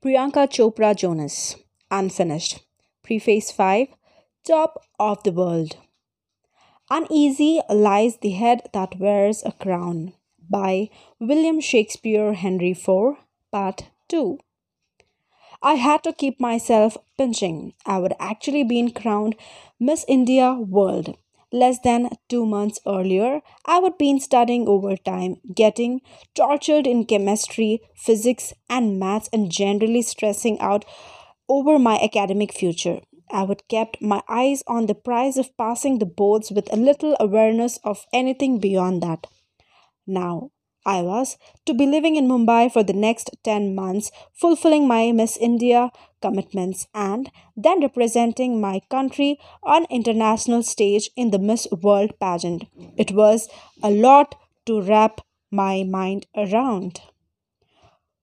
Priyanka Chopra Jonas, Unfinished. Preface 5 Top of the World. Uneasy lies the head that wears a crown by William Shakespeare Henry IV, Part 2. I had to keep myself pinching. I would actually been crowned Miss India World. Less than two months earlier, I would been studying overtime, getting tortured in chemistry, physics, and maths, and generally stressing out over my academic future. I would kept my eyes on the prize of passing the boards with a little awareness of anything beyond that. Now, I was to be living in Mumbai for the next 10 months, fulfilling my Miss India commitments and then representing my country on international stage in the Miss World pageant. It was a lot to wrap my mind around.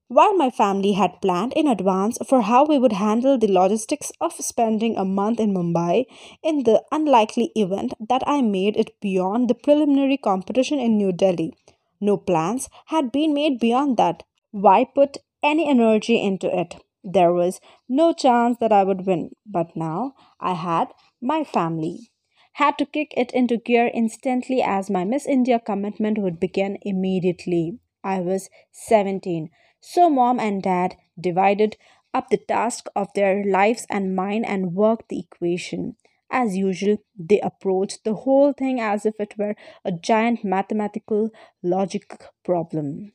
While my family had planned in advance for how we would handle the logistics of spending a month in Mumbai, in the unlikely event that I made it beyond the preliminary competition in New Delhi, no plans had been made beyond that. Why put any energy into it? There was no chance that I would win, but now I had my family. Had to kick it into gear instantly as my Miss India commitment would begin immediately. I was 17, so mom and dad divided up the task of their lives and mine and worked the equation. As usual, they approached the whole thing as if it were a giant mathematical logic problem.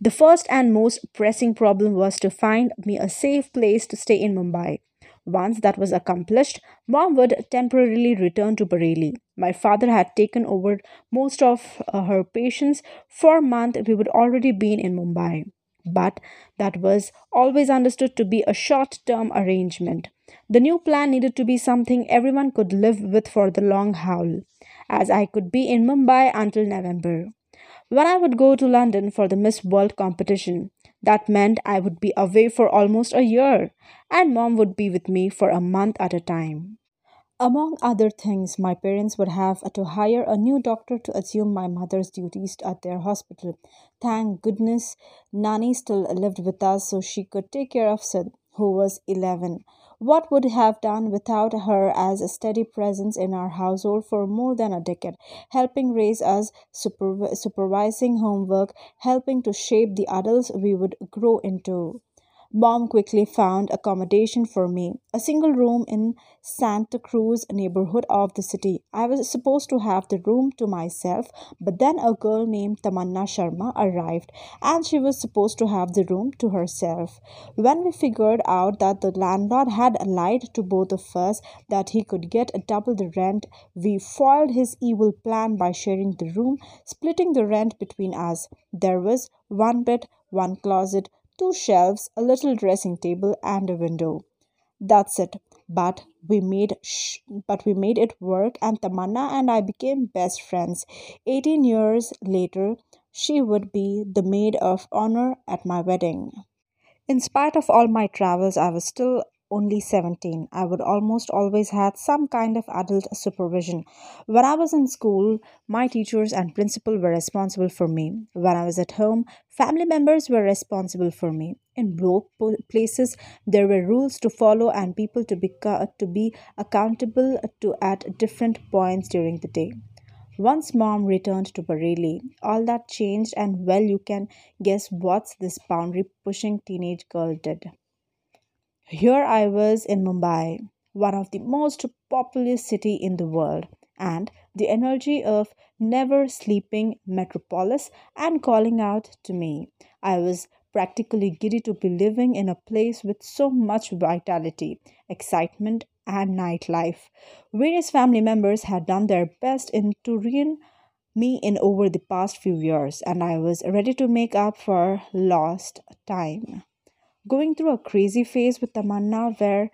The first and most pressing problem was to find me a safe place to stay in Mumbai. Once that was accomplished, mom would temporarily return to Bareilly. My father had taken over most of uh, her patients. For a month, we would already been in Mumbai. But that was always understood to be a short term arrangement. The new plan needed to be something everyone could live with for the long haul, as I could be in Mumbai until November. When I would go to London for the Miss World competition, that meant I would be away for almost a year, and mom would be with me for a month at a time. Among other things, my parents would have to hire a new doctor to assume my mother's duties at their hospital. Thank goodness, Nanny still lived with us so she could take care of Sid, who was 11. What would have done without her as a steady presence in our household for more than a decade, helping raise us, superv- supervising homework, helping to shape the adults we would grow into? Mom quickly found accommodation for me, a single room in Santa Cruz neighborhood of the city. I was supposed to have the room to myself, but then a girl named Tamanna Sharma arrived and she was supposed to have the room to herself. When we figured out that the landlord had lied to both of us that he could get double the rent, we foiled his evil plan by sharing the room, splitting the rent between us. There was one bed, one closet, two shelves, a little dressing table, and a window. That's it. But we made sh- but we made it work, and Tamanna and I became best friends. Eighteen years later, she would be the maid of honor at my wedding. In spite of all my travels, I was still only 17. I would almost always had some kind of adult supervision. When I was in school, my teachers and principal were responsible for me. When I was at home, family members were responsible for me. In both places, there were rules to follow and people to be, to be accountable to at different points during the day. Once mom returned to Bareilly, all that changed, and well, you can guess what this boundary pushing teenage girl did. Here I was in Mumbai, one of the most populous city in the world, and the energy of never sleeping metropolis and calling out to me. I was practically giddy to be living in a place with so much vitality, excitement, and nightlife. Various family members had done their best in to rein me in over the past few years, and I was ready to make up for lost time going through a crazy phase with Tamanna where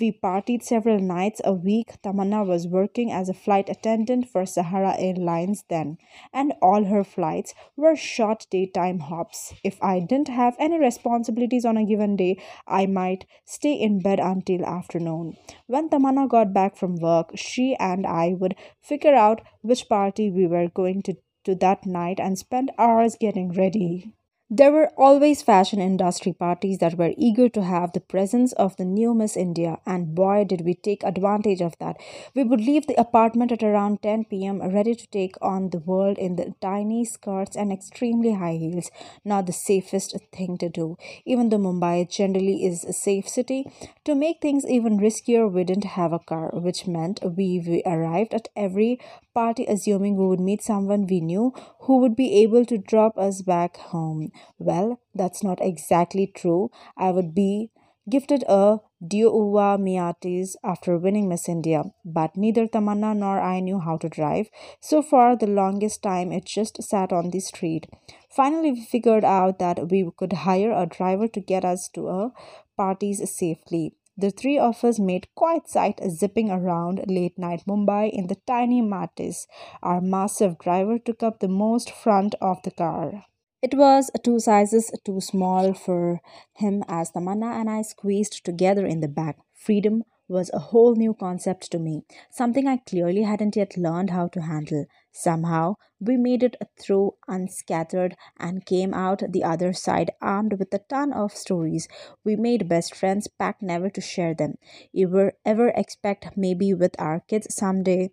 we partied several nights a week. Tamanna was working as a flight attendant for Sahara Airlines then, and all her flights were short daytime hops. If I didn't have any responsibilities on a given day, I might stay in bed until afternoon. When Tamanna got back from work, she and I would figure out which party we were going to to that night and spend hours getting ready. There were always fashion industry parties that were eager to have the presence of the new Miss India, and boy, did we take advantage of that. We would leave the apartment at around 10 pm, ready to take on the world in the tiny skirts and extremely high heels. Not the safest thing to do, even though Mumbai generally is a safe city. To make things even riskier, we didn't have a car, which meant we, we arrived at every party assuming we would meet someone we knew who would be able to drop us back home. Well, that's not exactly true. I would be gifted a Daewoo Matiz after winning Miss India, but neither Tamanna nor I knew how to drive. So for the longest time, it just sat on the street. Finally, we figured out that we could hire a driver to get us to a parties safely. The three of us made quite sight zipping around late night Mumbai in the tiny Matiz. Our massive driver took up the most front of the car. It was two sizes too small for him as Tamanna and I squeezed together in the back. Freedom was a whole new concept to me, something I clearly hadn't yet learned how to handle. Somehow, we made it through unscattered and came out the other side armed with a ton of stories. We made best friends, packed never to share them. Ever, ever expect maybe with our kids someday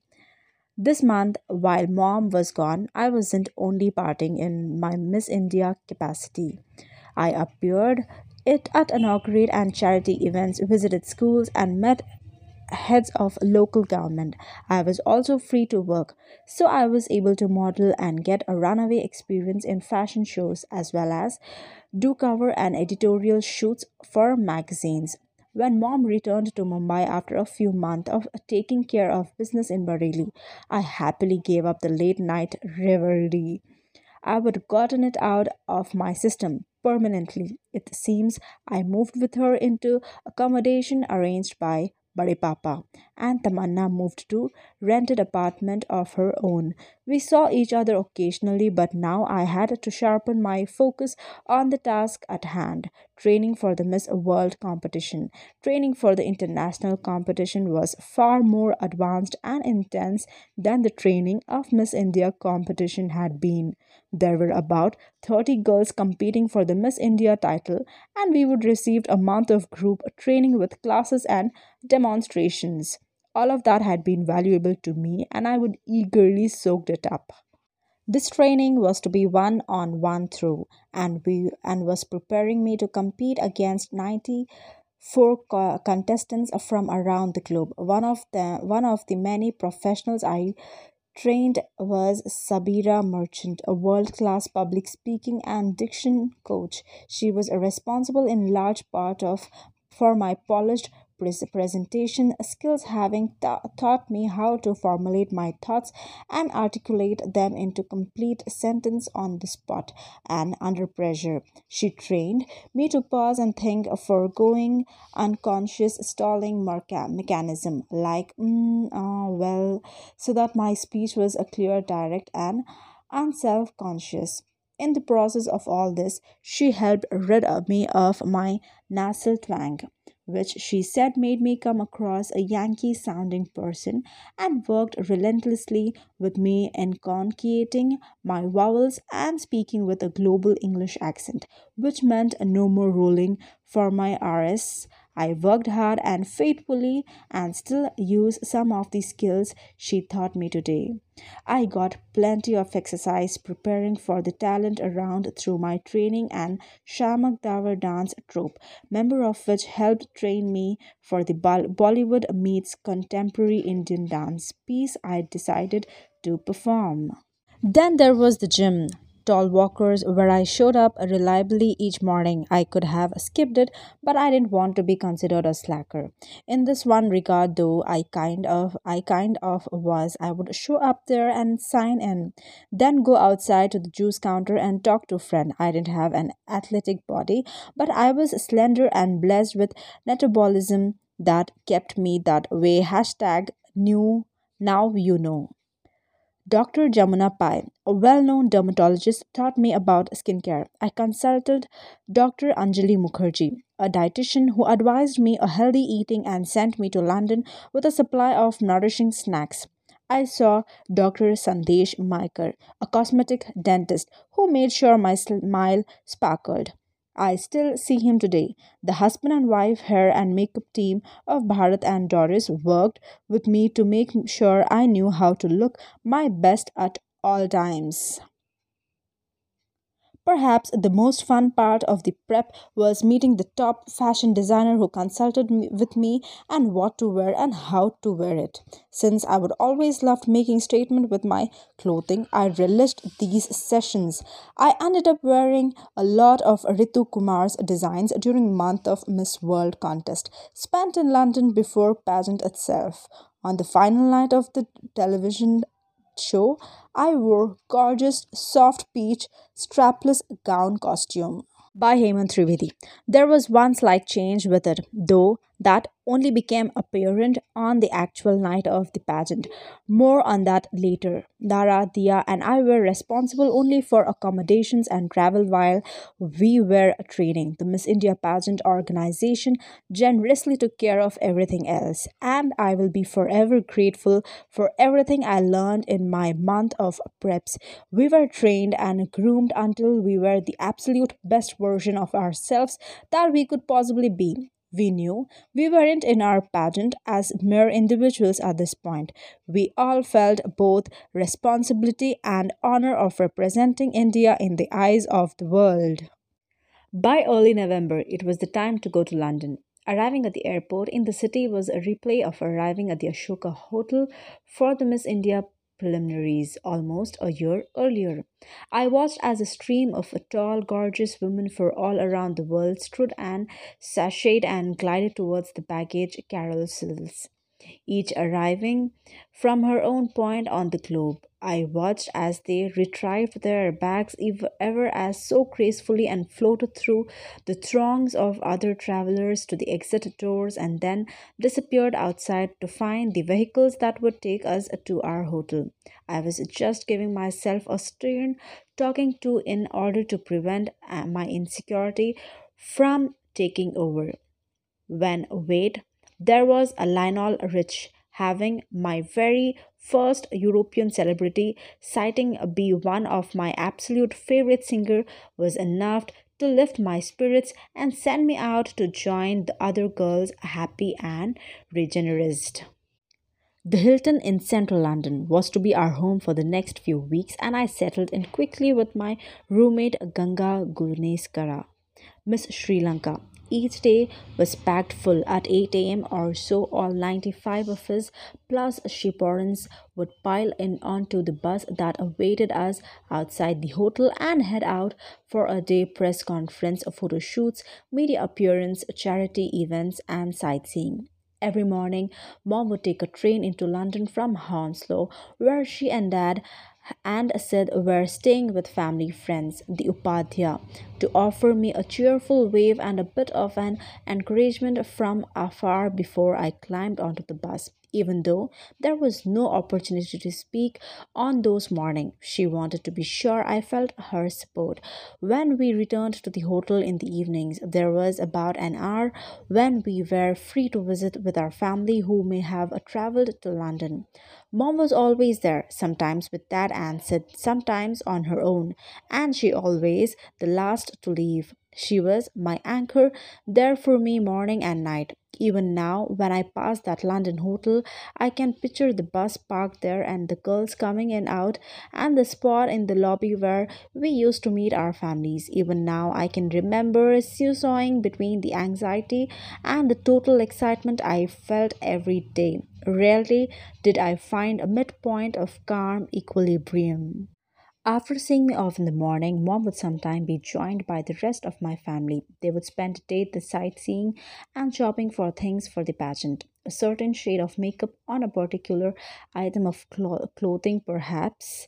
this month, while mom was gone, I wasn't only partying in my Miss India capacity. I appeared it at inaugurate and charity events, visited schools, and met heads of local government. I was also free to work, so I was able to model and get a runaway experience in fashion shows as well as do cover and editorial shoots for magazines. When mom returned to Mumbai after a few months of taking care of business in Bareilly, I happily gave up the late night revelry. I would gotten it out of my system permanently. It seems I moved with her into accommodation arranged by Bade Papa, and Tamanna moved to rented apartment of her own. We saw each other occasionally, but now I had to sharpen my focus on the task at hand. Training for the Miss World competition. Training for the international competition was far more advanced and intense than the training of Miss India competition had been. There were about 30 girls competing for the Miss India title, and we would receive a month of group training with classes and demonstrations. All of that had been valuable to me, and I would eagerly soak it up. This training was to be one on one through, and we and was preparing me to compete against 94 co- contestants from around the globe. One of the one of the many professionals I trained was Sabira Merchant, a world class public speaking and diction coach. She was responsible in large part of for my polished presentation skills, having ta- taught me how to formulate my thoughts and articulate them into complete sentence on the spot and under pressure. She trained me to pause and think, foregoing unconscious stalling marca- mechanism like, mm, uh, well, so that my speech was a clear, direct, and unself conscious. In the process of all this, she helped rid me of my nasal twang, which she said made me come across a Yankee sounding person, and worked relentlessly with me in conjugating my vowels and speaking with a global English accent, which meant no more rolling for my RS. I worked hard and faithfully and still use some of the skills she taught me today. I got plenty of exercise preparing for the talent around through my training and Shiamak Davar dance troupe, member of which helped train me for the Bollywood meets contemporary Indian dance piece I decided to perform. Then there was the gym, Talwalkars, where I showed up reliably each morning. I could have skipped it, but I didn't want to be considered a slacker. In this one regard, though, I kind of, I kind of was. I would show up there and sign in, then go outside to the juice counter and talk to a friend. I didn't have an athletic body, but I was slender and blessed with metabolism that kept me that way. Hashtag new now you know. Dr. Jamuna Pai, a well known dermatologist, taught me about skincare. I consulted Dr. Anjali Mukherjee, a dietitian who advised me a healthy eating and sent me to London with a supply of nourishing snacks. I saw Dr. Sandesh Mayekar, a cosmetic dentist who made sure my smile sparkled. I still see him today. The husband and wife hair and makeup team of Bharat and Doris worked with me to make sure I knew how to look my best at all times. Perhaps the most fun part of the prep was meeting the top fashion designer who consulted with me and what to wear and how to wear it. Since I would always loved making statement with my clothing, I relished these sessions. I ended up wearing a lot of Ritu Kumar's designs during month of Miss World contest, spent in London before pageant itself. On the final night of the television show, I wore gorgeous soft peach strapless gown costume by Hemant Trivedi. There was one slight change with it, though that only became apparent on the actual night of the pageant. More on that later. Lara, Dia, and I were responsible only for accommodations and travel while we were training. The Miss India pageant organization generously took care of everything else, and I will be forever grateful for everything I learned in my month of preps. We were trained and groomed until we were the absolute best version of ourselves that we could possibly be. We knew we weren't in our pageant as mere individuals at this point. We all felt both responsibility and honor of representing India in the eyes of the world. By early November, it was the time to go to London. Arriving at the airport in the city was a replay of arriving at the Ashoka Hotel for the Miss India preliminaries almost a year earlier. I watched as a stream of tall, gorgeous women from all around the world stood and sashayed and glided towards the baggage carousels, each arriving from her own point on the globe. I watched as they retrieved their bags ever as so gracefully and floated through the throngs of other travelers to the exit doors and then disappeared outside to find the vehicles that would take us to our hotel. I was just giving myself a stern talking to in order to prevent uh, my insecurity from taking over. When wait, there was a Lionel Richie having my very first European celebrity citing be one of my absolute favorite singer was enough to lift my spirits and send me out to join the other girls happy and regenerist. The Hilton in central London was to be our home for the next few weeks, and I settled in quickly with my roommate Ganga Guneskara, Miss Sri Lanka. Each day was packed full at 8 a.m. or so. All 95 of us plus chaperons would pile in onto the bus that awaited us outside the hotel and head out for a day press conference, photo shoots, media appearance, charity events, and sightseeing. Every morning, mom would take a train into London from Hounslow, where she and dad and Sid were staying with family friends, the Upadhyaya, to offer me a cheerful wave and a bit of an encouragement from afar before I climbed onto the bus even though there was no opportunity to speak on those mornings. She wanted to be sure I felt her support. When we returned to the hotel in the evenings, there was about an hour when we were free to visit with our family who may have traveled to London. Mom was always there, sometimes with dad and Sid, sometimes on her own, and she always the last to leave. She was my anchor there for me morning and night. Even now, when I pass that London hotel, I can picture the bus parked there and the girls coming in out and the spot in the lobby where we used to meet our families. Even now, I can remember seesawing between the anxiety and the total excitement I felt every day. Rarely did I find a midpoint of calm equilibrium. After seeing me off in the morning, mom would sometimes be joined by the rest of my family. They would spend a day the sightseeing and shopping for things for the pageant. A certain shade of makeup on a particular item of clothing, perhaps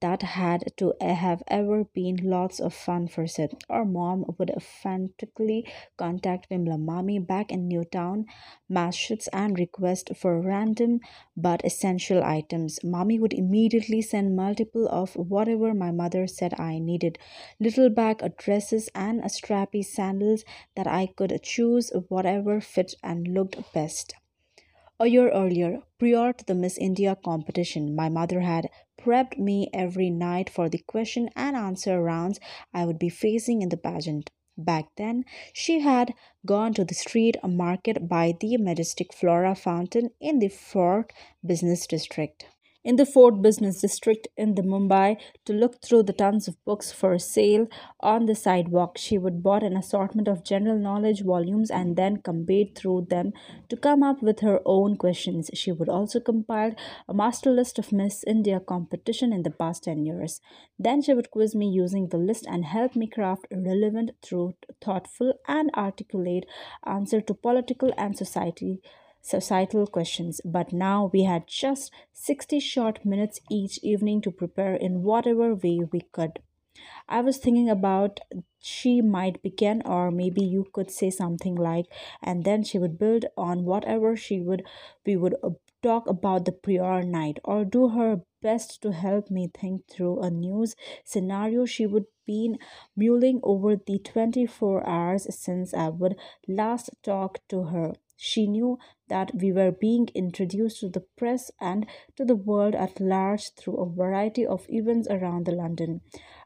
that had to have ever been lots of fun for Sid. Our mom would frantically contact Vimla Mami back in Newton, Massachusetts, and request for random but essential items. Mommy would immediately send multiple of whatever my mother said I needed. Little bag dresses and strappy sandals that I could choose whatever fit and looked best. A year earlier, prior to the Miss India competition, my mother had prepped me every night for the question and answer rounds I would be facing in the pageant. Back then, she had gone to the street market by the majestic Flora fountain in the Fort Business District in the Fort Business District in the Mumbai to look through the tons of books for sale on the sidewalk. She would bought an assortment of general knowledge volumes and then combed through them to come up with her own questions. She would also compile a master list of Miss India competition in the past 10 years. Then she would quiz me using the list and help me craft relevant, true, thoughtful, and articulate answer to political and society societal questions, but now we had just 60 short minutes each evening to prepare in whatever way we could. I was thinking about she might begin, or maybe you could say something like, and then she would build on whatever she would, we would uh, talk about the prior night, or do her best to help me think through a news scenario she would been mulling over the 24 hours since I would last talk to her. She knew that we were being introduced to the press and to the world at large through a variety of events around the London.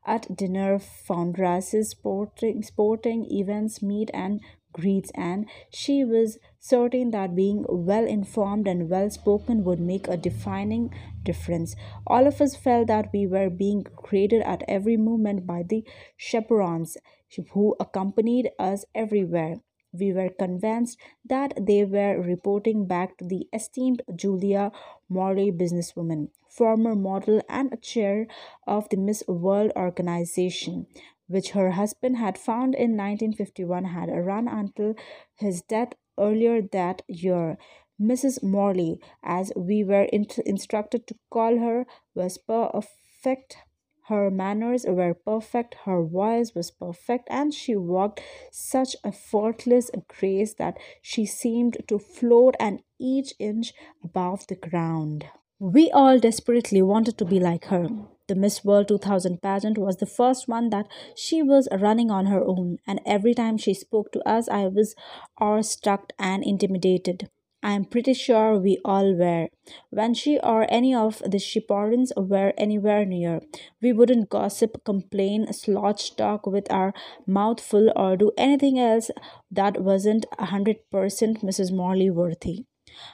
At dinner, fundraisers, sporting, sporting events, meet and greets, and she was certain that being well informed and well spoken would make a defining difference. All of us felt that we were being graded at every moment by the chaperons who accompanied us everywhere we were convinced that they were reporting back to the esteemed Julia Morley businesswoman, former model and chair of the Miss World organization, which her husband had found in 1951 had run until his death earlier that year. Mrs. Morley, as we were instructed to call her, was perfect her manners were perfect, her voice was perfect, and she walked such a faultless grace that she seemed to float an each inch above the ground. We all desperately wanted to be like her. The Miss World 2000 pageant was the first one that she was running on her own, and every time she spoke to us, I was awestruck and intimidated. I am pretty sure we all were. When she or any of the chaperons were anywhere near, we wouldn't gossip, complain, slouch talk with our mouth full, or do anything else that wasn't a hundred percent Mrs. Morley worthy.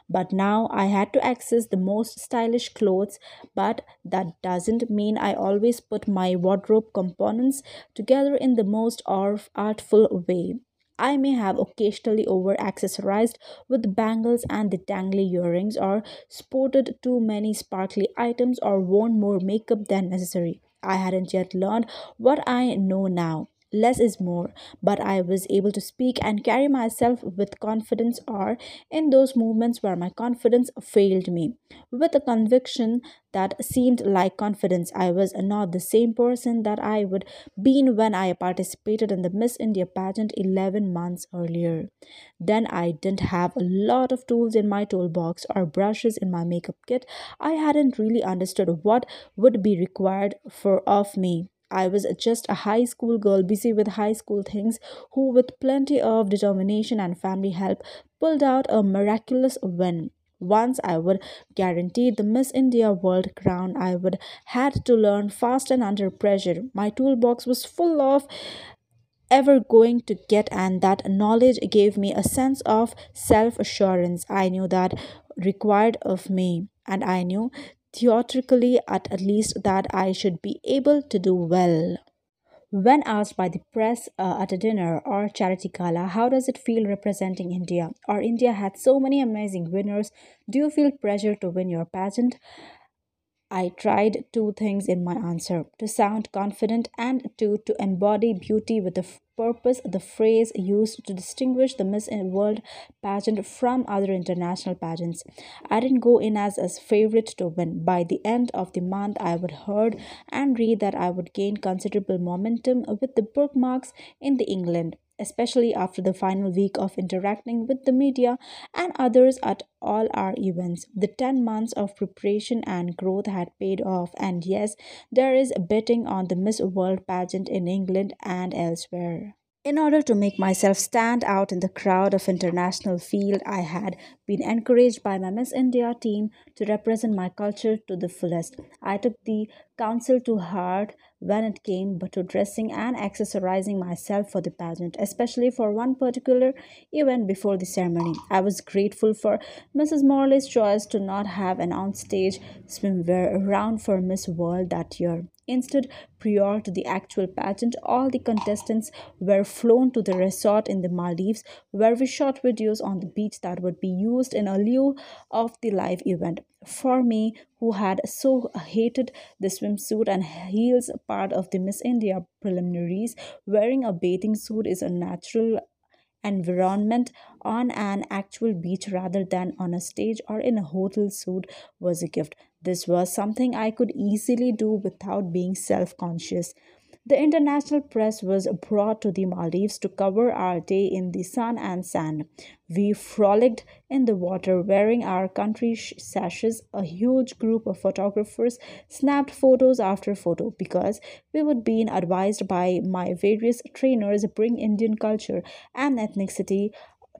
But now I had to access the most stylish clothes, but that doesn't mean I always put my wardrobe components together in the most artful way. I may have occasionally over accessorized with bangles and the dangly earrings, or sported too many sparkly items, or worn more makeup than necessary. I hadn't yet learned what I know now less is more but i was able to speak and carry myself with confidence or in those moments where my confidence failed me. With a conviction that seemed like confidence i was not the same person that i would been when i participated in the miss india pageant 11 months earlier. Then i didn't have a lot of tools in my toolbox or brushes in my makeup kit. I hadn't really understood what would be required for of me I was just a high school girl busy with high school things who, with plenty of determination and family help, pulled out a miraculous win. Once I would guarantee the Miss India World crown, I would had to learn fast and under pressure. My toolbox was full of ever going to get and that knowledge gave me a sense of self assurance I knew that required of me and I knew theatrically at least that I should be able to do well. When asked by the press uh, at a dinner or charity gala, how does it feel representing India? Or India had so many amazing winners. Do you feel pressure to win your pageant? I tried two things in my answer to sound confident and two to embody beauty with the purpose, the phrase used to distinguish the Miss World pageant from other international pageants. I didn't go in as a favorite to win. By the end of the month, I would heard and read that I would gain considerable momentum with the bookmarks in the England especially after the final week of interacting with the media and others at all our events. The 10 months of preparation and growth had paid off, and yes, there is betting on the Miss World pageant in England and elsewhere. In order to make myself stand out in the crowd of international field, I had been encouraged by my Miss India team to represent my culture to the fullest. I took the counsel to heart when it came but to dressing and accessorizing myself for the pageant, especially for one particular event before the ceremony. I was grateful for Mrs. Morley's choice to not have an onstage swimwear round for Miss World that year. Instead, prior to the actual pageant, all the contestants were flown to the resort in the Maldives where we shot videos on the beach that would be used in a lieu of the live event. For me, who had so hated the swimsuit and heels part of the Miss India preliminaries, wearing a bathing suit is a natural environment on an actual beach rather than on a stage or in a hotel suite was a gift. This was something I could easily do without being self conscious. The international press was brought to the Maldives to cover our day in the sun and sand. We frolicked in the water wearing our country sashes. A huge group of photographers snapped photos after photo because we would be advised by my various trainers to bring Indian culture and ethnicity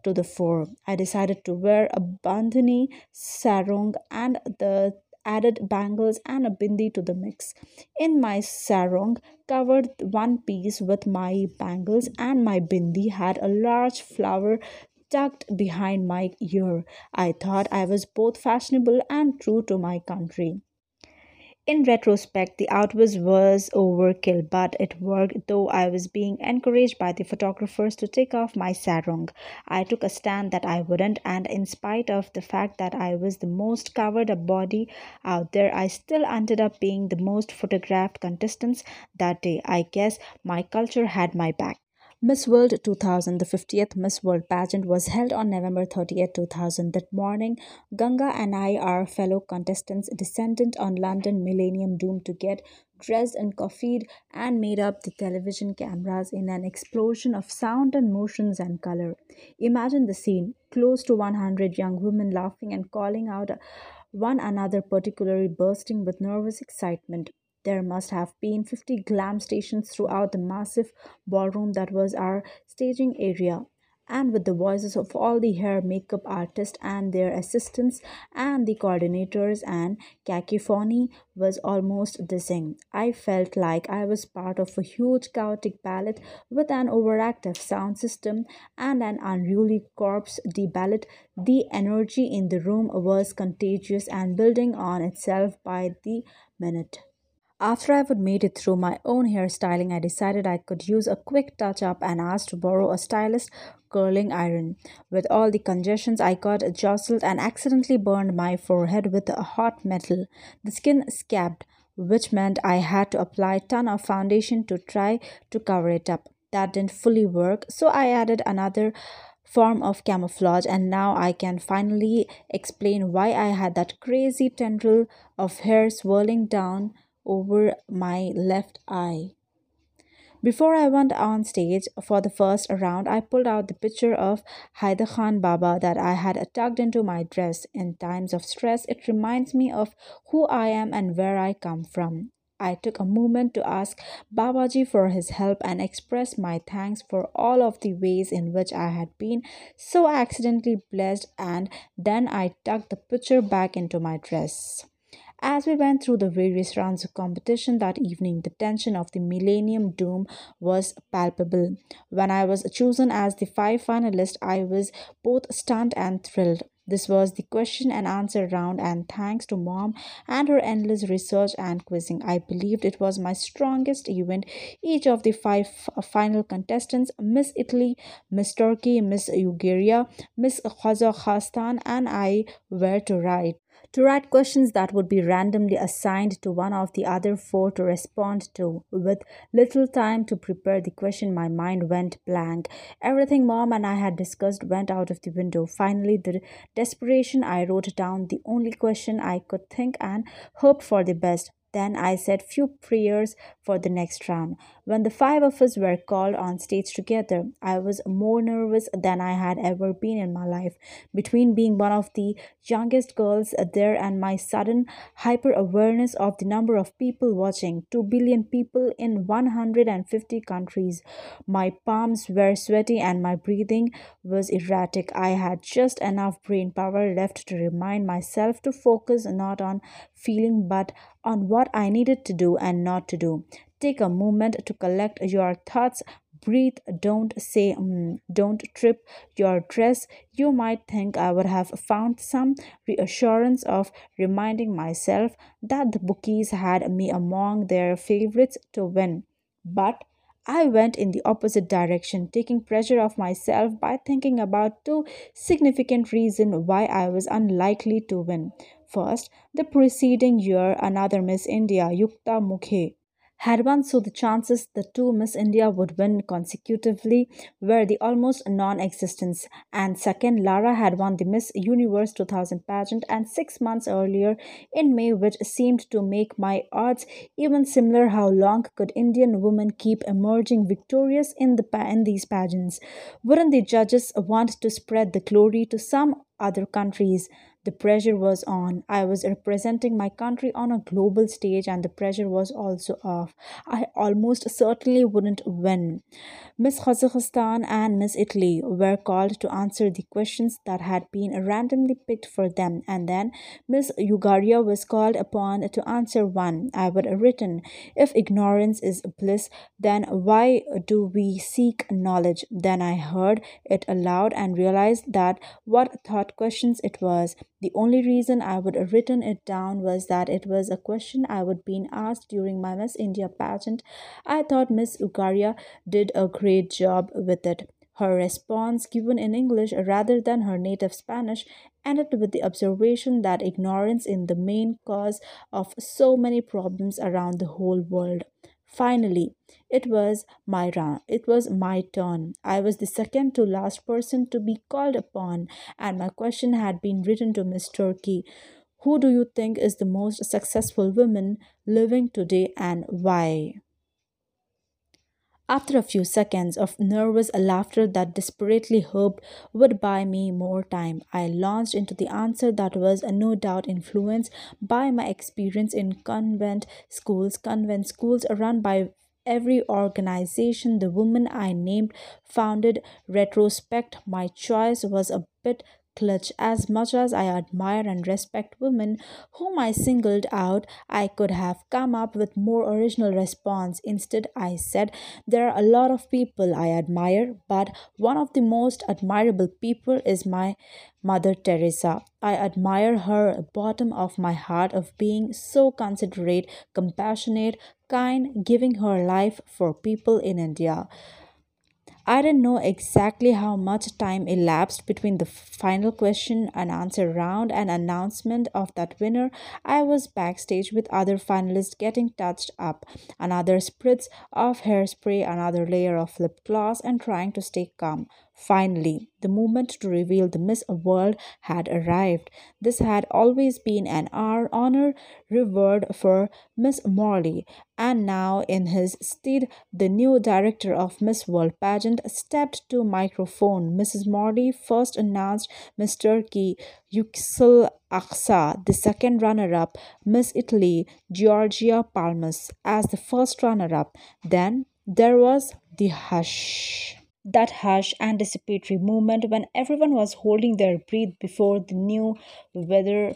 to the fore. I decided to wear a bandhani, sarong, and the added bangles and a bindi to the mix. In my sarong, covered one piece with my bangles, and my bindi had a large flower tucked behind my ear. I thought I was both fashionable and true to my country. In retrospect, the outburst was overkill, but it worked, though I was being encouraged by the photographers to take off my sarong. I took a stand that I wouldn't, and in spite of the fact that I was the most covered up body out there, I still ended up being the most photographed contestants that day. I guess my culture had my back. Miss World 2000, the 50th Miss World pageant, was held on November 30th, 2000. That morning, Ganga and I, our fellow contestants, descended on London Millennium Dome to get dressed and coffeed and made up the television cameras in an explosion of sound and motions and color. Imagine the scene close to 100 young women laughing and calling out one another, particularly bursting with nervous excitement. There must have been 50 glam stations throughout the massive ballroom that was our staging area. And with the voices of all the hair makeup artists and their assistants and the coordinators, and cacophony was almost dizzying. I felt like I was part of a huge chaotic ballet with an overactive sound system and an unruly corps de ballet. The energy in the room was contagious and building on itself by the minute. After I would made it through my own hairstyling, I decided I could use a quick touch up and asked to borrow a stylist curling iron. With all the congestions, I got jostled and accidentally burned my forehead with a hot metal. The skin scabbed, which meant I had to apply ton of foundation to try to cover it up. That didn't fully work, so I added another form of camouflage and now I can finally explain why I had that crazy tendril of hair swirling down over my left eye. Before I went on stage for the first round, I pulled out the picture of Haidakhan Baba that I had tucked into my dress. In times of stress, it reminds me of who I am and where I come from. I took a moment to ask Babaji for his help and express my thanks for all of the ways in which I had been so accidentally blessed, and then I tucked the picture back into my dress. As we went through the various rounds of competition that evening, the tension of the Millennium Dome was palpable. When I was chosen as the five finalists, I was both stunned and thrilled. This was the question and answer round, and thanks to mom and her endless research and quizzing, I believed it was my strongest event. Each of the five uh, final contestants Miss Italy, Miss Turkey, Miss Bulgaria, Miss Kazakhstan, and I were to write to write questions that would be randomly assigned to one of the other four to respond to. With little time to prepare the question, my mind went blank. Everything mom and I had discussed went out of the window. Finally, the desperation, I wrote down the only question I could think and hoped for the best. Then I said few prayers for the next round. When the five of us were called on stage together, I was more nervous than I had ever been in my life. Between being one of the youngest girls there and my sudden hyper awareness of the number of people watching 2 billion people in 150 countries, my palms were sweaty and my breathing was erratic. I had just enough brain power left to remind myself to focus not on feeling but on what I needed to do and not to do. Take a moment to collect your thoughts. Breathe, don't say, mm, don't trip your dress. You might think I would have found some reassurance of reminding myself that the bookies had me among their favorites to win. But I went in the opposite direction, taking pressure off myself by thinking about two significant reasons why I was unlikely to win. First, the preceding year, another Miss India, Yukta Mookhey, had won, so the chances the two Miss India would win consecutively were the almost non existence. And second, Lara had won the Miss Universe 2000 pageant and six months earlier in May, which seemed to make my odds even similar. How long could Indian women keep emerging victorious in the in these pageants? Wouldn't the judges want to spread the glory to some other countries? The pressure was on. I was representing my country on a global stage, and the pressure was also off. I almost certainly wouldn't win. Miss Kazakhstan and Miss Italy were called to answer the questions that had been randomly picked for them, and then Miss Uruguay was called upon to answer one. I would written, If ignorance is bliss, then why do we seek knowledge? Then I heard it aloud and realized that what thought questions it was. The only reason I would have written it down was that it was a question I would been asked during my Miss India pageant. I thought Miss Uruguay did a great job with it. Her response, given in English rather than her native Spanish, ended with the observation that ignorance is the main cause of so many problems around the whole world. Finally, it was my round. It was my turn. I was the second to last person to be called upon, and my question had been written to Miss Turkey. Who do you think is the most successful woman living today and why? After a few seconds of nervous laughter that desperately hoped would buy me more time, I launched into the answer that was no doubt influenced by my experience in convent schools, convent schools run by every organization the woman I named founded. Retrospect, my choice was a bit clutch. As much as I admire and respect women whom I singled out, I could have come up with more original response. Instead, I said, There are a lot of people I admire, but one of the most admirable people is my Mother Teresa. I admire her bottom of my heart of being so considerate, compassionate, kind, giving her life for people in India. I didn't know exactly how much time elapsed between the final question and answer round and announcement of that winner. I was backstage with other finalists getting touched up, another spritz of hairspray, another layer of lip gloss, and trying to stay calm. Finally, the moment to reveal the Miss World had arrived. This had always been an honor revered for Miss Morley, and now in his stead, the new director of Miss World pageant stepped to microphone. Mrs. Morley first announced Miss Turkey Yüksel Aksa, the second runner-up, Miss Italy Giorgia Palmas as the first runner-up. Then there was the hush. That harsh, anticipatory moment when everyone was holding their breath before the new weather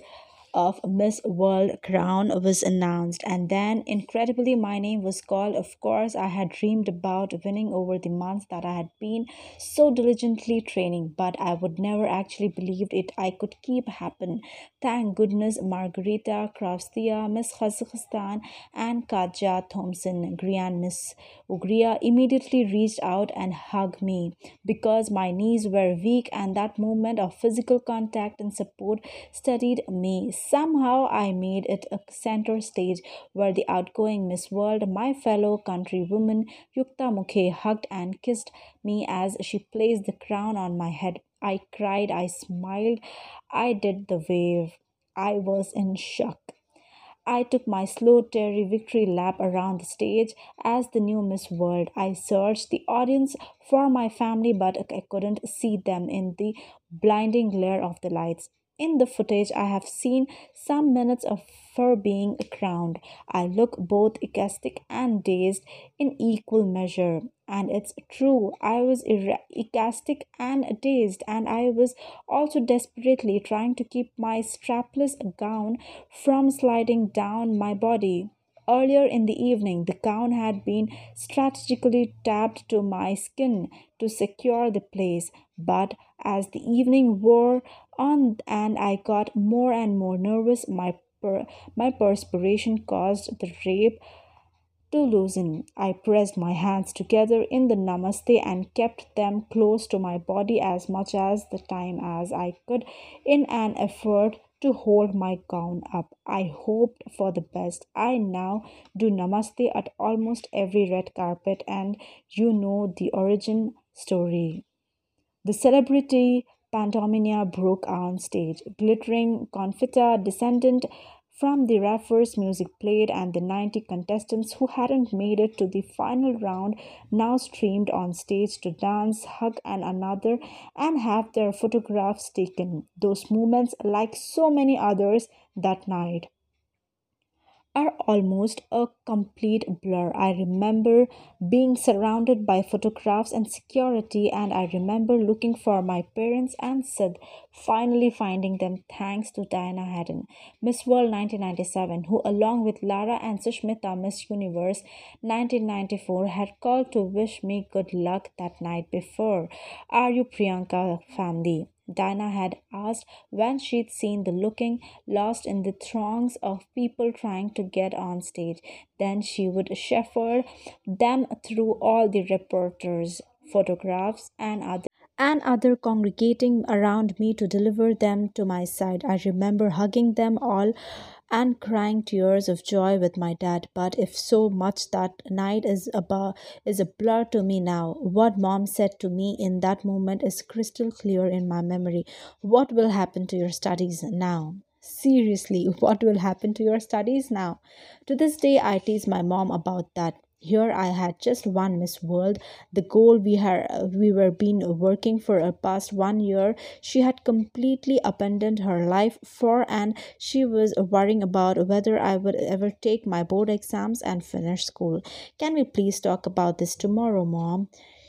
of Miss World crown was announced, and then incredibly my name was called. Of course, I had dreamed about winning over the months that I had been so diligently training, but I would never actually believed it I could keep happen. Thank goodness Margarita Kravtsova, Miss Kazakhstan, and Katja Thomsen, Grand Miss Uruguay immediately reached out and hugged me because my knees were weak and that moment of physical contact and support steadied me Somehow I made it a center stage where the outgoing Miss World, my fellow countrywoman Yukta Mookhey, hugged and kissed me as she placed the crown on my head. I cried, I smiled, I did the wave. I was in shock. I took my slow, teary victory lap around the stage as the new Miss World. I searched the audience for my family, but I couldn't see them in the blinding glare of the lights. In the footage, I have seen some minutes of her being crowned. I look both ecstatic and dazed in equal measure. And it's true, I was ecstatic and dazed, and I was also desperately trying to keep my strapless gown from sliding down my body. Earlier in the evening, the gown had been strategically tapped to my skin to secure the place, but as the evening wore on and I got more and more nervous, my, per- my perspiration caused the drape to loosen. I pressed my hands together in the namaste and kept them close to my body as much as the time as I could in an effort to hold my gown up. I hoped for the best. I now do namaste at almost every red carpet, and you know the origin story. The celebrity pantomima broke on stage. Glittering confetti descended from the Raffers music played, and the 90 contestants who hadn't made it to the final round now streamed on stage to dance, hug and another, and have their photographs taken. Those moments, like so many others that night, are almost a complete blur. I remember being surrounded by photographs and security, and I remember looking for my parents and Sid, finally finding them thanks to Diana Hayden, Miss World 1997, who, along with Lara and Sushmita, Miss Universe 1994, had called to wish me good luck that night before. Are you Priyanka family? Dinah had asked when she'd seen the looking lost in the throngs of people trying to get on stage. Then she would shepherd them through all the reporters, photographs, and other and other congregating around me to deliver them to my side. I remember hugging them all and crying tears of joy with my dad. But if so much that night is about is a blur to me now what mom said to me in that moment is crystal clear in my memory. What will happen to your studies now? Seriously what will happen to your studies now? To this day i tease my mom about that here I had just one Miss World, the goal we had we were been working for a past one year. She had completely abandoned her life for, and she was worrying about whether I would ever take my board exams and finish school. Can we please talk about this tomorrow, Mom?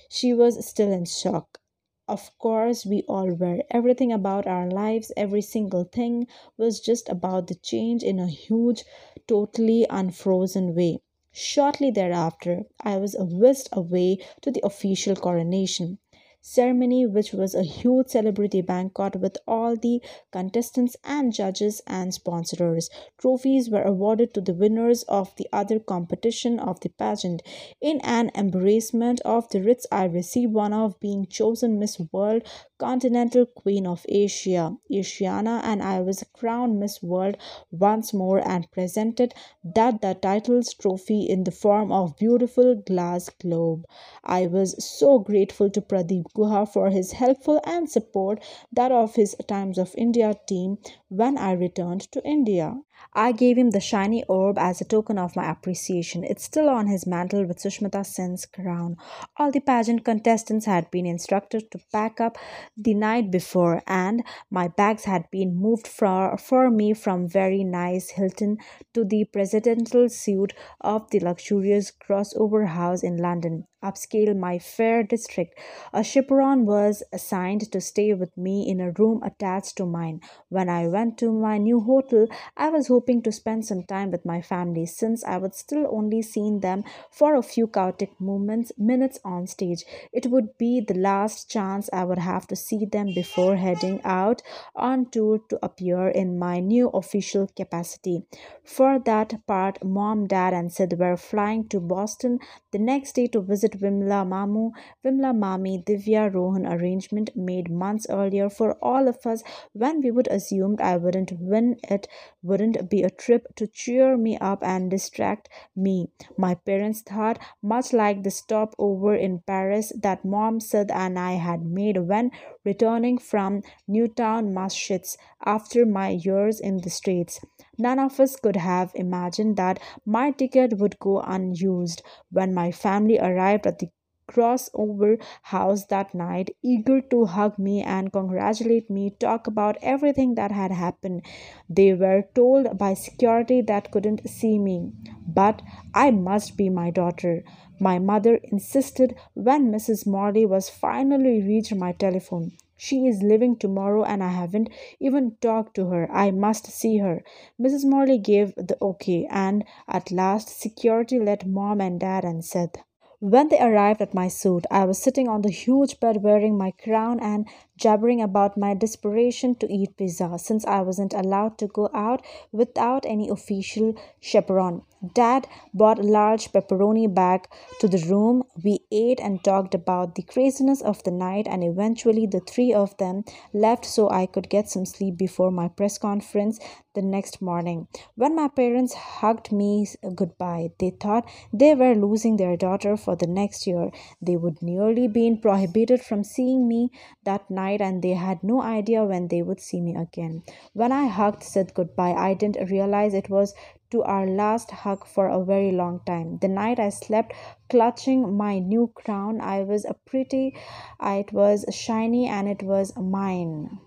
She was still in shock. Of course, we all were. Everything about our lives, every single thing, was just about the change in a huge, totally unfrozen way. Shortly thereafter, I was whisked away to the official coronation ceremony, which was a huge celebrity banquet with all the contestants and judges and sponsors. Trophies were awarded to the winners of the other competition of the pageant. In an embarrassment of the writs, I received one of being chosen Miss World Continental Queen of Asia, Asiana, and I was crowned Miss World once more and presented that the titles trophy in the form of beautiful glass globe. I was so grateful to Pradeep Guha for his helpful and support that of his Times of India team when I returned to India. I gave him the shiny orb as a token of my appreciation. It's still on his mantle with Sushmita Sen's crown. All the pageant contestants had been instructed to pack up the night before, and my bags had been moved for, for me from very nice Hilton to the presidential suite of the luxurious Grosvenor House in London upscale Mayfair district. A chaperone was assigned to stay with me in a room attached to mine. When I went to my new hotel, I was hoping to spend some time with my family since I would still only seen them for a few chaotic moments, minutes on stage. It would be the last chance I would have to see them before heading out on tour to appear in my new official capacity. For that part, mom, dad, and Sid were flying to Boston the next day to visit Vimla Mamu, Vimla Mami, Divya Rohan arrangement made months earlier for all of us when we would assumed I wouldn't win it wouldn't be a trip to cheer me up and distract me. My parents thought, much like the stopover in Paris that Mom Sid and I had made when returning from Newton, Massachusetts, after my years in the States. None of us could have imagined that my ticket would go unused when my family arrived at the Grosvenor House that night, eager to hug me and congratulate me, talk about everything that had happened. They were told by security that couldn't see me, but I must be my daughter. My mother insisted when Mrs. Morley was finally reached my telephone. She is leaving tomorrow and I haven't even talked to her. I must see her. Mrs. Morley gave the okay, and at last security let mom and dad and said, when they arrived at my suite, I was sitting on the huge bed wearing my crown and jabbering about my desperation to eat pizza since I wasn't allowed to go out without any official chaperone. Dad brought a large pepperoni bag to the room. We ate and talked about the craziness of the night, and eventually the three of them left so I could get some sleep before my press conference the next morning. When my parents hugged me goodbye, they thought they were losing their daughter for the next year. They would nearly been prohibited from seeing me that night, and they had no idea when they would see me again. When I hugged Sid goodbye, I didn't realize it was to our last hug for a very long time. The night I slept clutching my new crown, I was a pretty, it was shiny and it was mine.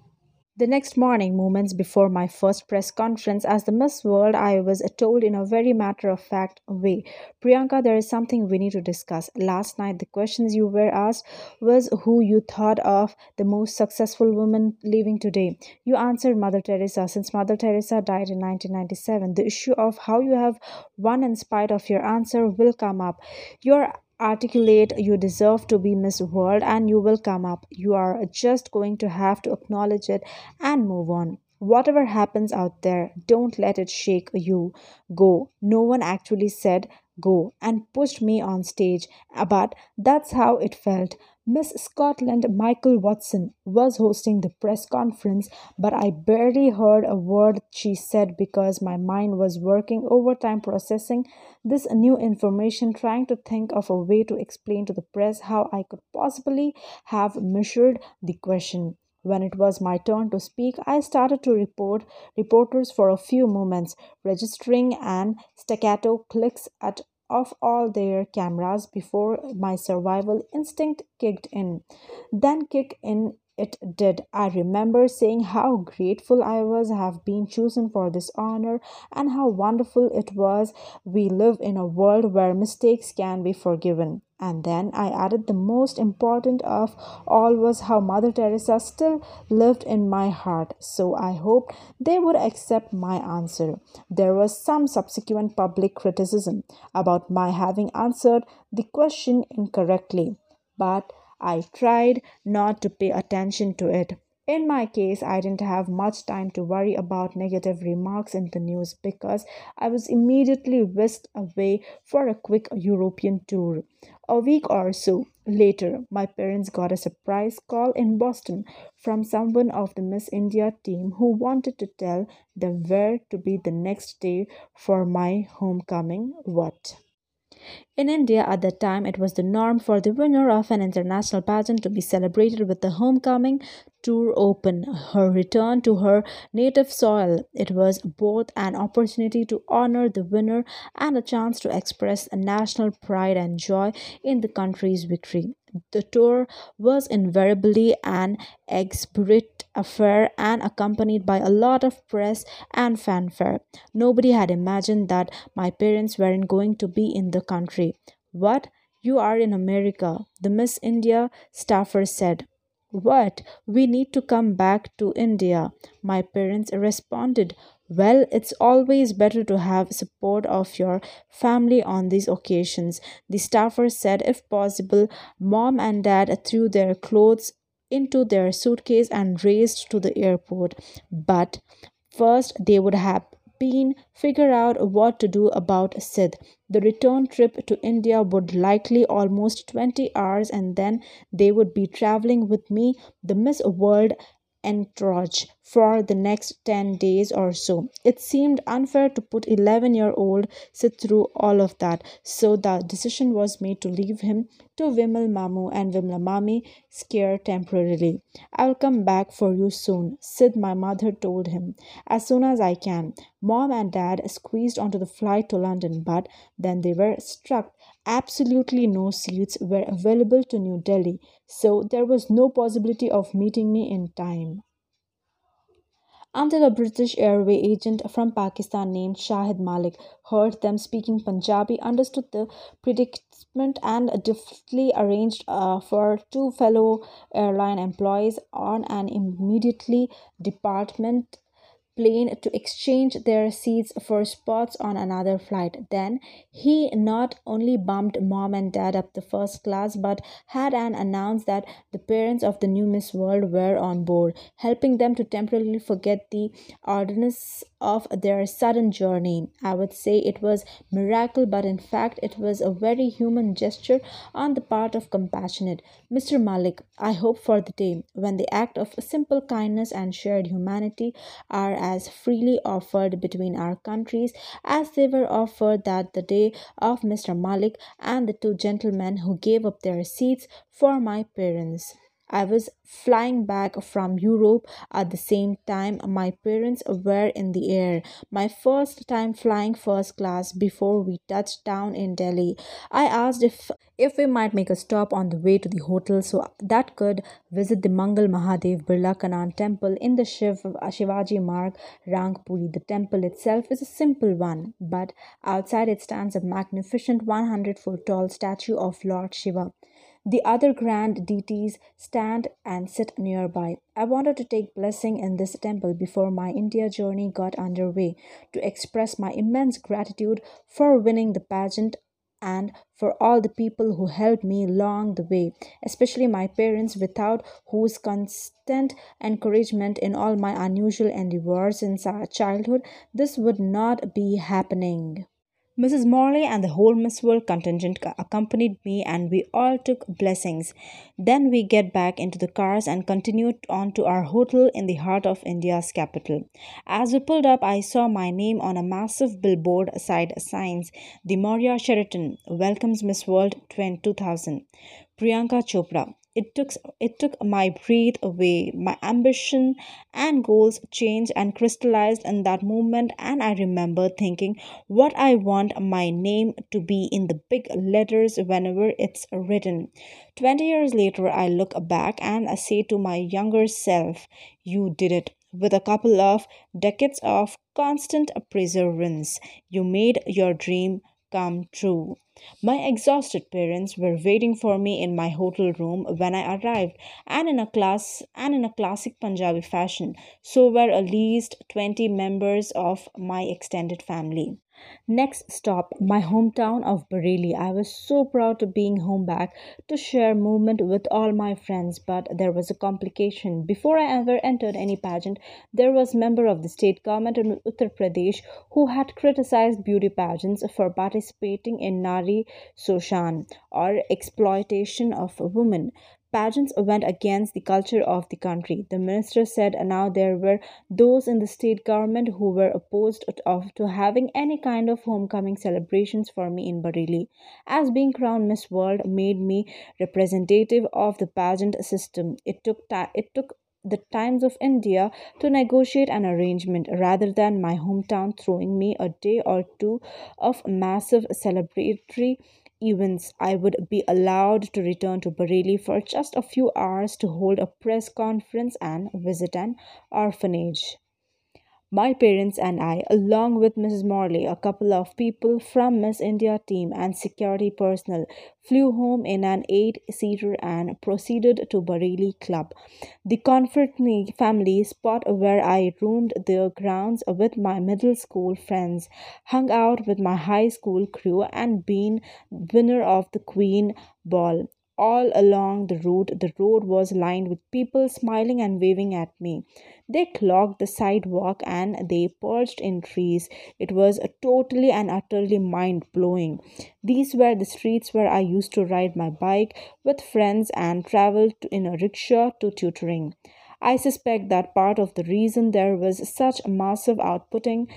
The next morning, moments before my first press conference as the Miss World, I was told in a very matter of fact way Priyanka, there is something we need to discuss. Last night, the questions you were asked was who you thought of the most successful woman living today. You answered Mother Teresa. Since Mother Teresa died in 1997, the issue of how you have won in spite of your answer will come up. Your articulate you deserve to be miss world and you will come up. You are just going to have to acknowledge it and move on. Whatever happens out there don't let it shake you. Go. No one actually said go and pushed me on stage. But that's how it felt Miss Scotland Michelle Watson was hosting the press conference, but I barely heard a word she said because my mind was working overtime processing this new information, trying to think of a way to explain to the press how I could possibly have measured the question. When it was my turn to speak, I started to report reporters for a few moments, registering and staccato clicks at of all their cameras before my survival instinct kicked in. Then kick in it did. I remember saying how grateful I was have been chosen for this honor and how wonderful it was we live in a world where mistakes can be forgiven. And then I added the most important of all was how Mother Teresa still lived in my heart. So I hoped they would accept my answer. There was some subsequent public criticism about my having answered the question incorrectly. But I tried not to pay attention to it. In my case, I didn't have much time to worry about negative remarks in the news because I was immediately whisked away for a quick European tour. A week or so later, my parents got a surprise call in Boston from someone of the Miss India team who wanted to tell them where to be the next day for my homecoming. What? In India at that time, it was the norm for the winner of an international pageant to be celebrated with the homecoming tour open, her return to her native soil. It was both an opportunity to honor the winner and a chance to express national pride and joy in the country's victory. The tour was invariably an exhilarate affair and accompanied by a lot of press and fanfare. Nobody had imagined that my parents weren't going to be in the country. What? You are in America, the Miss India staffer said. What? We need to come back to India. My parents responded. Well, it's always better to have support of your family on these occasions. The staffer said, if possible, mom and dad threw their clothes into their suitcase and raced to the airport. But first, they would have been figure out what to do about Sid. The return trip to India would likely almost 20 hours and then they would be traveling with me, the Miss World entourage for the next 10 days or so. It seemed unfair to put 11 year old sit through all of that. So the decision was made to leave him to Vimal Mamu and Vimla Mami scare temporarily. I'll come back for you soon, Sid, my mother told him. As soon as I can. Mom and dad squeezed onto the flight to London, but then they were struck. Absolutely no seats were available to New Delhi, so there was no possibility of meeting me in time. Until a British Airway agent from Pakistan named Shahid Malik heard them speaking Punjabi, understood the predicament, and deftly arranged uh, for two fellow airline employees on an immediately department plane to exchange their seats for spots on another flight. Then he not only bumped mom and dad up the first class but had an announced that the parents of the new Miss World were on board, helping them to temporarily forget the arduousness of their sudden journey. I would say it was miracle, but in fact it was a very human gesture on the part of compassionate Mr. Malik. I hope for the day when the act of simple kindness and shared humanity are as freely offered between our countries as they were offered that the day of Mr. Malik and the two gentlemen who gave up their seats for my parents. I was flying back from Europe at the same time my parents were in the air. My first time flying first class before we touched down in Delhi. I asked if if we might make a stop on the way to the hotel so that could visit the Mangal Mahadev Birla Kanan temple in the Shiv, uh, Shivaji Marg, Rangpuri. The temple itself is a simple one, but outside it stands a magnificent 100 foot tall statue of Lord Shiva. The other grand deities stand and sit nearby. I wanted to take blessing in this temple before my India journey got underway to express my immense gratitude for winning the pageant and for all the people who helped me along the way, especially my parents, without whose constant encouragement in all my unusual endeavors in childhood, this would not be happening. Mrs. Morley and the whole Miss World contingent accompanied me, and we all took blessings. Then we get back into the cars and continued on to our hotel in the heart of India's capital. As we pulled up, I saw my name on a massive billboard side signs. The Maurya Sheraton welcomes Miss World 2000. Priyanka Chopra. It took it took my breath away. My ambition and goals changed and crystallized in that moment and I remember thinking what I want my name to be in the big letters whenever it's written. 20 years later I look back and I say to my younger self, you did it with a couple of decades of constant perseverance. You made your dream come true. My exhausted parents were waiting for me in my hotel room when I arrived, and in a class and in a classic Punjabi fashion. So were at least 20 members of my extended family. Next stop, my hometown of Bareilly. I was so proud to being home back to share movement with all my friends, but there was a complication. Before I ever entered any pageant, there was member of the state government in Uttar Pradesh who had criticized beauty pageants for participating in Nari Shoshan or exploitation of women pageants went against the culture of the country. The minister said and now there were those in the state government who were opposed of to having any kind of homecoming celebrations for me in Bareilly. As being crowned Miss World made me representative of the pageant system. It took it took the Times of India to negotiate an arrangement rather than my hometown throwing me a day or two of massive celebratory events, I would be allowed to return to Bareilly for just a few hours to hold a press conference and visit an orphanage. My parents and I, along with Mrs. Morley, a couple of people from Miss India team and security personnel, flew home in an eight-seater and proceeded to Bareilly Club, the comfort family spot where I roamed the grounds with my middle school friends, hung out with my high school crew, and been winner of the Queen Ball all along the route the road was lined with people smiling and waving at me they clogged the sidewalk and they perched in trees. It was totally and utterly mind blowing. These were the streets where I used to ride my bike with friends and travel in a rickshaw to tutoring. I suspect that part of the reason there was such massive outputting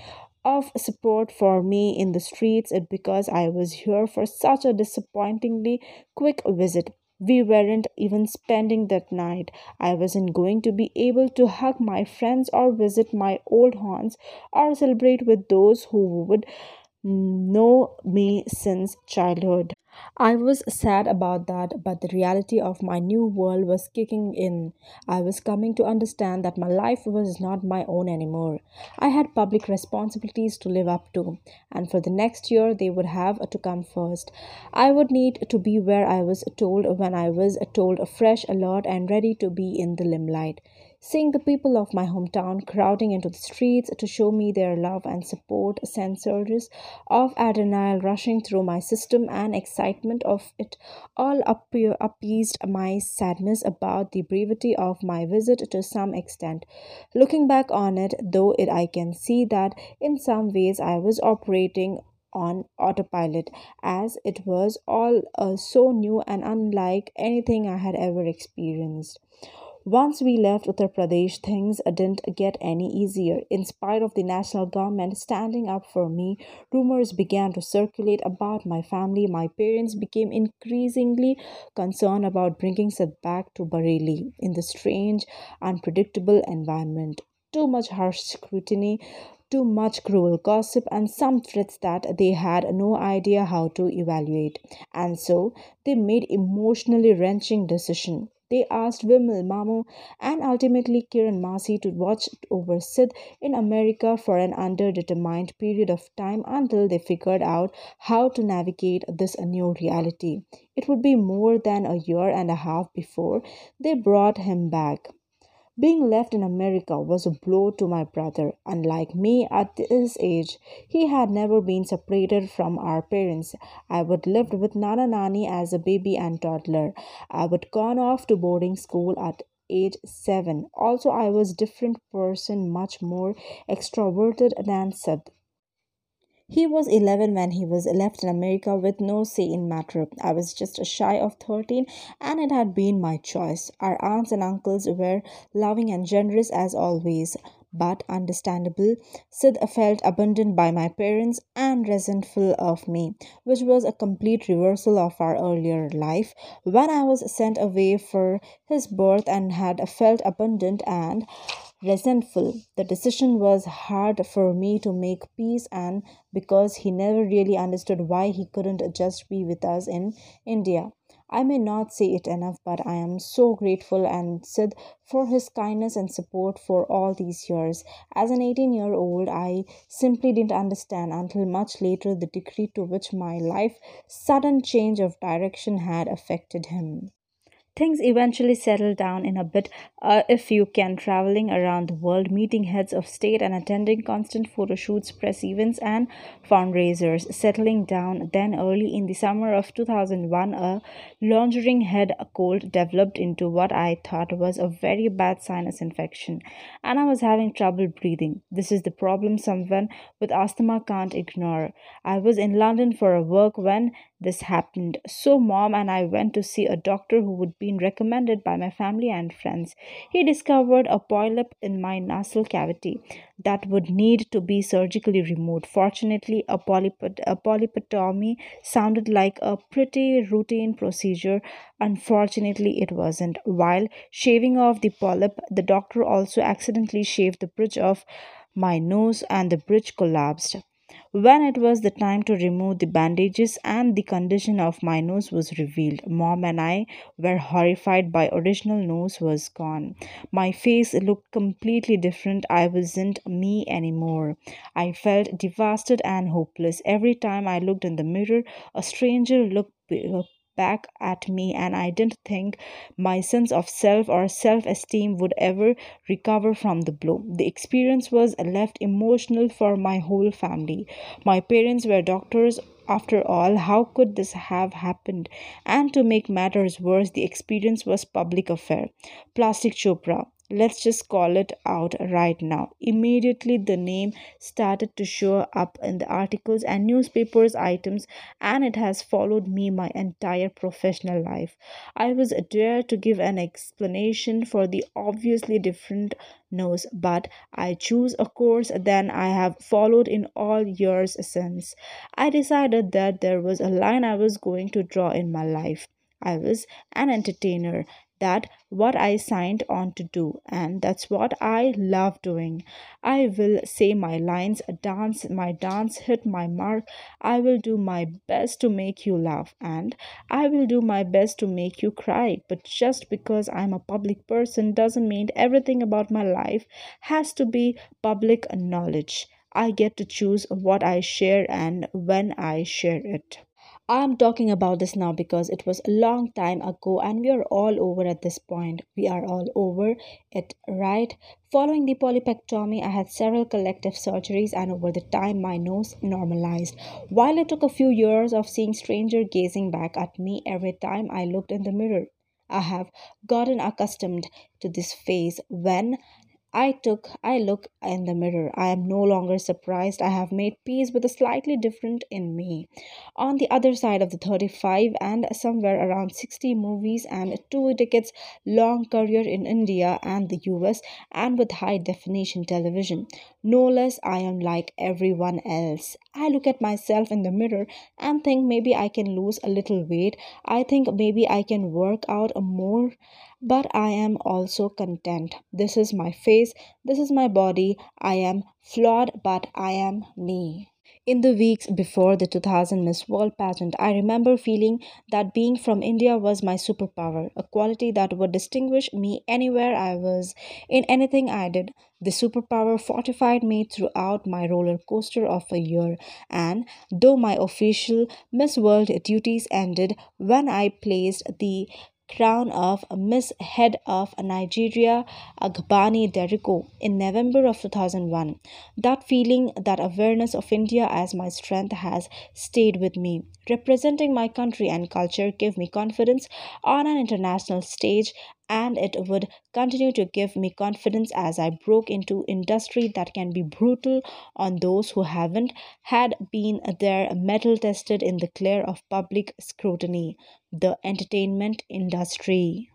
of support for me in the streets because I was here for such a disappointingly quick visit. We weren't even spending that night. I wasn't going to be able to hug my friends or visit my old haunts or celebrate with those who would know me since childhood. I was sad about that, but the reality of my new world was kicking in. I was coming to understand that my life was not my own anymore. I had public responsibilities to live up to, and for the next year, they would have to come first. I would need to be where I was told when I was told, fresh, alert, and ready to be in the limelight. Seeing the people of my hometown crowding into the streets to show me their love and support sent surges of adrenaline rushing through my system, and excitement of it all appe- appeased my sadness about the brevity of my visit to some extent. Looking back on it, though, it I can see that in some ways I was operating on autopilot as it was all uh, so new and unlike anything I had ever experienced. Once we left Uttar Pradesh, things didn't get any easier. In spite of the national government standing up for me, rumors began to circulate about my family. My parents became increasingly concerned about bringing Sid back to Bareilly in the strange, unpredictable environment. Too much harsh scrutiny, too much cruel gossip, and some threats that they had no idea how to evaluate. And so they made emotionally wrenching decision. They asked Vimal Mamu and ultimately Kiran Masi to watch over Sid in America for an underdetermined period of time until they figured out how to navigate this new reality. It would be more than a year and a half before they brought him back. Being left in America was a blow to my brother. Unlike me at his age, he had never been separated from our parents. I would lived with Nana Nani as a baby and toddler. I would gone off to boarding school at age 7 also i was a different person much more extroverted than sid he was 11 when he was left in America with no say in matter. I was just shy of 13 and it had been my choice. Our aunts and uncles were loving and generous as always, but understandable. Sid felt abandoned by my parents and resentful of me, which was a complete reversal of our earlier life when I was sent away for his birth and had felt abandoned and resentful. The decision was hard for me to make peace and because he never really understood why he couldn't just be with us in India. I may not say it enough, but I am so grateful and Sid for his kindness and support for all these years. As an 18 year old, I simply didn't understand until much later the degree to which my life sudden change of direction had affected him. Things eventually settled down in a bit uh, if you can, traveling around the world, meeting heads of state, and attending constant photo shoots, press events, and fundraisers. Settling down, then early in the summer of 2001, a lingering head cold developed into what I thought was a very bad sinus infection, and I was having trouble breathing. This is the problem someone with asthma can't ignore. I was in London for a work when this happened. So, mom and I went to see a doctor who would been recommended by my family and friends. He discovered a polyp in my nasal cavity that would need to be surgically removed. Fortunately, a, polyp- a polypectomy sounded like a pretty routine procedure. Unfortunately, it wasn't. While shaving off the polyp, the doctor also accidentally shaved the bridge of my nose and the bridge collapsed. When it was the time to remove the bandages and the condition of my nose was revealed, mom and I were horrified by original nose was gone. My face looked completely different. I wasn't me anymore. I felt devastated and hopeless. Every time I looked in the mirror, a stranger looked back at me, and I didn't think my sense of self or self esteem would ever recover from the blow. The experience was left emotional for my whole family. My parents were doctors. After all, how could this have happened? And to make matters worse, the experience was public affair. Plastic Chopra Let's just call it out right now. Immediately, the name started to show up in the articles and newspapers items, and it has followed me my entire professional life. I was dare to give an explanation for the obviously different nose, but I choose a course that I have followed in all years since. I decided that there was a line I was going to draw in my life. I was an entertainer. That what I signed on to do, and that's what I love doing. I will say my lines, dance my dance, hit my mark. I will do my best to make you laugh, and I will do my best to make you cry. But just because I'm a public person doesn't mean everything about my life has to be public knowledge. I get to choose what I share and when I share it. I'm talking about this now because it was a long time ago and we are all over at this point. We are all over it, right? Following the polypectomy, I had several collective surgeries and over the time my nose normalized. While it took a few years of seeing stranger gazing back at me every time I looked in the mirror. I have gotten accustomed to this phase when I took I look in the mirror. I am no longer surprised. I have made peace with a slightly different in me. On the other side of the 35 and somewhere around 60 movies and two decades long career in India and the US and with high definition television. No less I am like everyone else. I look at myself in the mirror and think maybe I can lose a little weight. I think maybe I can work out more but I am also content. This is my face, this is my body. I am flawed, but I am me. In the weeks before the 2000 Miss World pageant, I remember feeling that being from India was my superpower, a quality that would distinguish me anywhere I was, in anything I did. The superpower fortified me throughout my roller coaster of a year, and though my official Miss World duties ended when I placed the crown of Miss Head of Nigeria Agbani Darego in November of 2001. That feeling, that awareness of India as my strength has stayed with me. Representing my country and culture gave me confidence on an international stage and it would continue to give me confidence as I broke into industry that can be brutal on those who haven't had been there metal tested in the glare of public scrutiny the entertainment industry